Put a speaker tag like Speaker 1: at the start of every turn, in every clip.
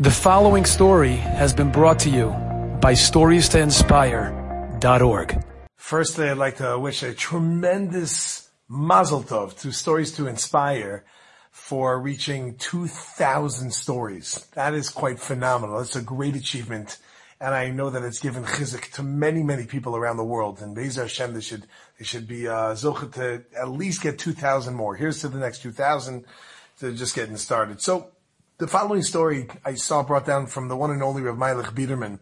Speaker 1: The following story has been brought to you by StoriesToInspire.org.
Speaker 2: Firstly, I'd like to wish a tremendous mazel tov to Stories to Inspire for reaching 2,000 stories. That is quite phenomenal. It's a great achievement. And I know that it's given chizik to many, many people around the world. And Be'ez Hashem, they should, they should be, uh, to at least get 2,000 more. Here's to the next 2,000 to just getting started. So, the following story I saw brought down from the one and only Rav Meilich Biderman.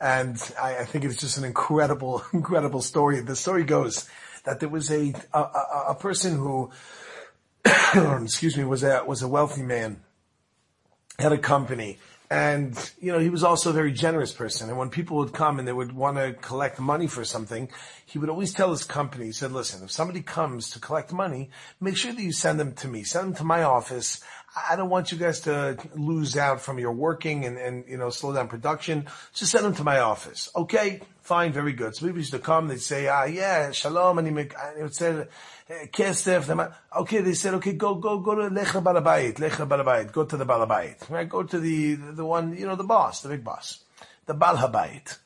Speaker 2: And I, I, think it's just an incredible, incredible story. The story goes that there was a, a, a person who, excuse me, was a, was a wealthy man, had a company, and, you know, he was also a very generous person. And when people would come and they would want to collect money for something, he would always tell his company, he said, listen, if somebody comes to collect money, make sure that you send them to me. Send them to my office. I don't want you guys to lose out from your working and, and, you know, slow down production. Just send them to my office. Okay, fine, very good. So people used to come, they'd say, ah, yeah, shalom, and he would say, kesef. Okay, they said, okay, go, go, go to lecha balabayit, lecha balabayit, go to the balabayit. Right, go to the, the one, you know, the boss, the big boss, the balhabayit.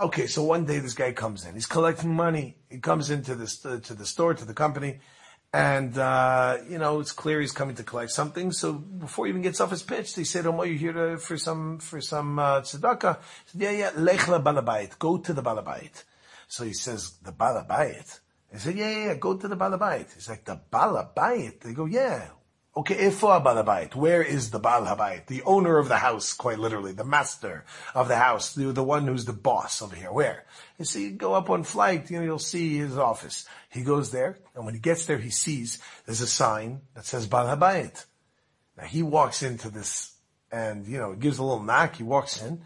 Speaker 2: Okay, so one day this guy comes in. He's collecting money. He comes into the to the store to the company, and uh, you know it's clear he's coming to collect something. So before he even gets off his pitch, they said, "Oh, you're here to, for some for some uh, tzedakah." Said, "Yeah, yeah, lechla balabait, go to the balabait." So he says, "The balabait." He said, "Yeah, yeah, yeah, go to the balabait." He's like, "The balabait." They go, "Yeah, Okay, ifo balabait. Where is the bal habayit? The owner of the house, quite literally, the master of the house, the, the one who's the boss over here. Where? You see, you go up on flight, you know, you'll see his office. He goes there, and when he gets there, he sees there's a sign that says bal habayit. Now he walks into this, and you know, he gives a little knock. He walks in,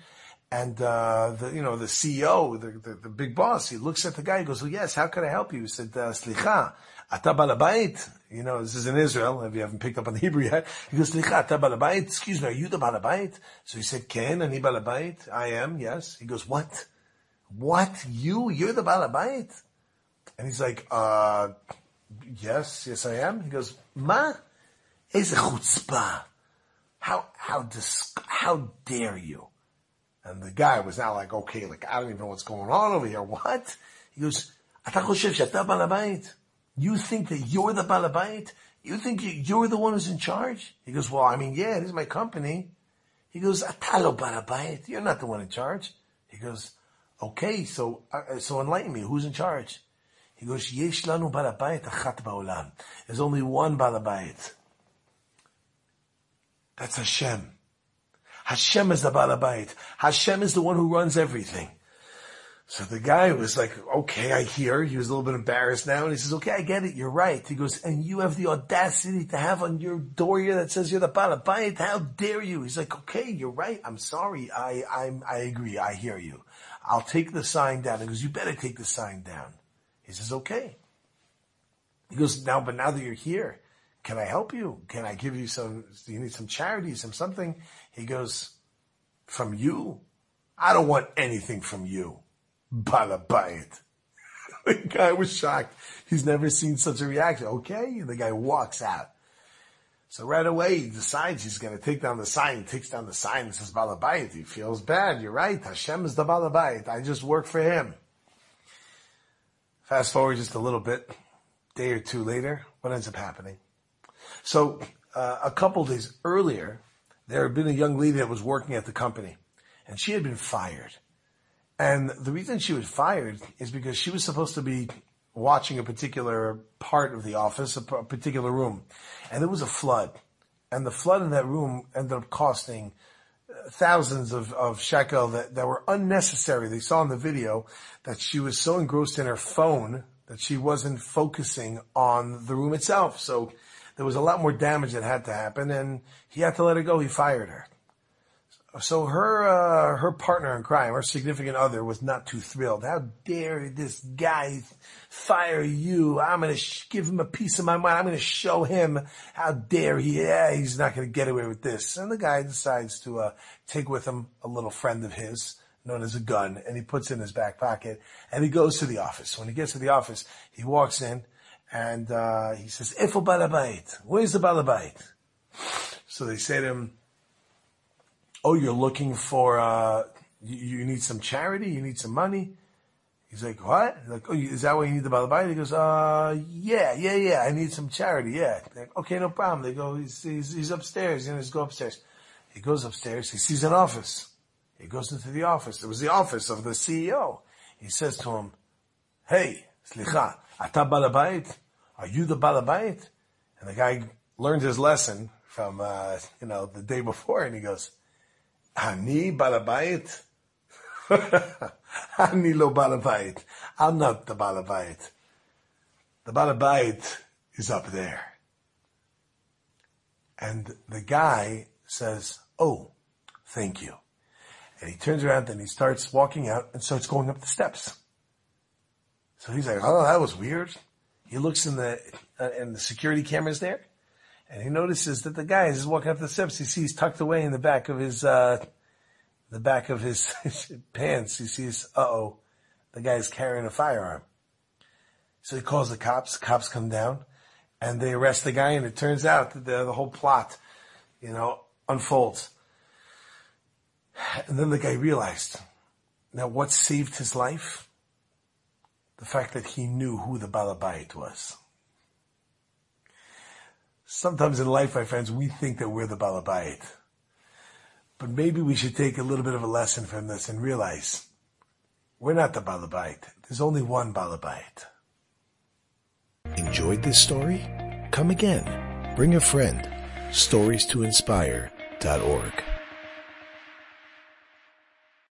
Speaker 2: and uh, the you know the CEO, the, the, the big boss, he looks at the guy. He goes, "Well, yes. How can I help you?" He said, uh, "Slicha, ata balabait." You know, this is in Israel. If you haven't picked up on the Hebrew yet, he goes, "Slicha, ata balabait." Excuse me, are you the balabait? So he said, "Ken, ani balabait." I am. Yes. He goes, "What? What? You? You're the balabait?" And he's like, "Uh, yes, yes, I am." He goes, "Ma, is a chutzpah? How how dis- how dare you?" And the guy was now like, okay, like, I don't even know what's going on over here. What? He goes. You think that you're the balabait? You think you're the one who's in charge? He goes, well, I mean, yeah, this is my company. He goes, Atalo balabait. You're not the one in charge. He goes, okay, so, uh, so enlighten me. Who's in charge? He goes, Yesh lanu balabait achat ba'olam. There's only one balabait. That's Hashem. Hashem is the Balabait. Hashem is the one who runs everything. So the guy was like, okay, I hear. He was a little bit embarrassed now. And he says, okay, I get it. You're right. He goes, and you have the audacity to have on your door here that says you're the Balabait. How dare you? He's like, okay, you're right. I'm sorry. I, I'm, I agree. I hear you. I'll take the sign down. He goes, you better take the sign down. He says, okay. He goes, now, but now that you're here, can I help you? Can I give you some, do you need some charity, some something? He goes, from you? I don't want anything from you. Balabait. the guy was shocked. He's never seen such a reaction. Okay. And the guy walks out. So right away he decides he's going to take down the sign. He takes down the sign and says Balabait. He feels bad. You're right. Hashem is the Balabait. I just work for him. Fast forward just a little bit. Day or two later, what ends up happening? So uh, a couple days earlier, there had been a young lady that was working at the company, and she had been fired. And the reason she was fired is because she was supposed to be watching a particular part of the office, a particular room, and there was a flood, and the flood in that room ended up costing uh, thousands of, of shekel that, that were unnecessary. They saw in the video that she was so engrossed in her phone that she wasn't focusing on the room itself. So there was a lot more damage that had to happen, and he had to let her go. He fired her. So her uh, her partner in crime, her significant other, was not too thrilled. How dare this guy fire you? I'm going to sh- give him a piece of my mind. I'm going to show him how dare he. Yeah, he's not going to get away with this. And the guy decides to uh, take with him a little friend of his known as a gun, and he puts it in his back pocket, and he goes to the office. When he gets to the office, he walks in, and uh, he says, "Ifo balabait? Where's the balabait?" So they say to him, oh, you're looking for, uh, you, you need some charity? You need some money? He's like, what? He's like, oh, is that why you need the balabait? He goes, uh, yeah, yeah, yeah. I need some charity. Yeah. Like, okay, no problem. They go, he's, he's, he's upstairs. You know, just go upstairs. He goes upstairs. He sees an office. He goes into the office. It was the office of the CEO. He says to him, hey, slicha, ata balabait? Are you the balabait? And the guy learned his lesson from, uh, you know, the day before and he goes, Ani balabait? Ani lo balabait. I'm not the balabait. The balabait is up there. And the guy says, oh, thank you. And he turns around and he starts walking out and starts going up the steps. So he's like, oh, that was weird. He looks in the, uh, and the security cameras there and he notices that the guy is walking up the steps. He sees tucked away in the back of his, uh, the back of his, his pants. He sees, uh oh, the guy's carrying a firearm. So he calls the cops. Cops come down and they arrest the guy and it turns out that the, the whole plot, you know, unfolds. And then the guy realized, now what saved his life? The fact that he knew who the Balabait was. Sometimes in life, my friends, we think that we're the Balabait. But maybe we should take a little bit of a lesson from this and realize we're not the Balabait. There's only one Balabait.
Speaker 3: Enjoyed this story? Come again. Bring a friend. Stories to inspire.org.